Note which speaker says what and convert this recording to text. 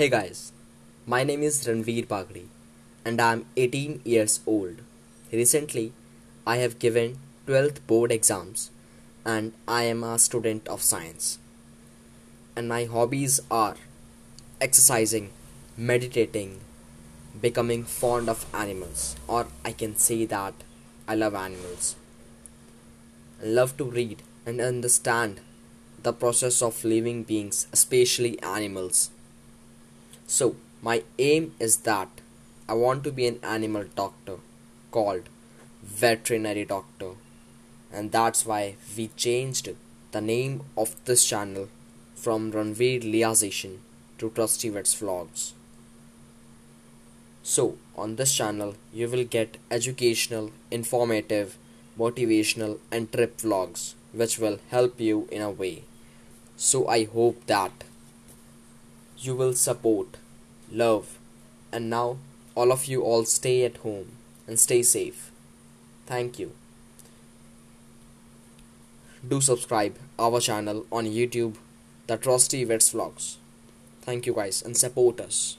Speaker 1: Hey guys, my name is Ranveer Pagri and I am 18 years old. Recently, I have given 12th board exams and I am a student of science. And my hobbies are exercising, meditating, becoming fond of animals, or I can say that I love animals. I love to read and understand the process of living beings, especially animals. So, my aim is that I want to be an animal doctor called veterinary doctor, and that's why we changed the name of this channel from Ranveer Liazation to Trusty Vets Vlogs. So, on this channel, you will get educational, informative, motivational, and trip vlogs which will help you in a way. So I hope that you will support, love, and now all of you all stay at home and stay safe. Thank you. Do subscribe our channel on YouTube, The Trusty Vets Vlogs. Thank you guys and support us.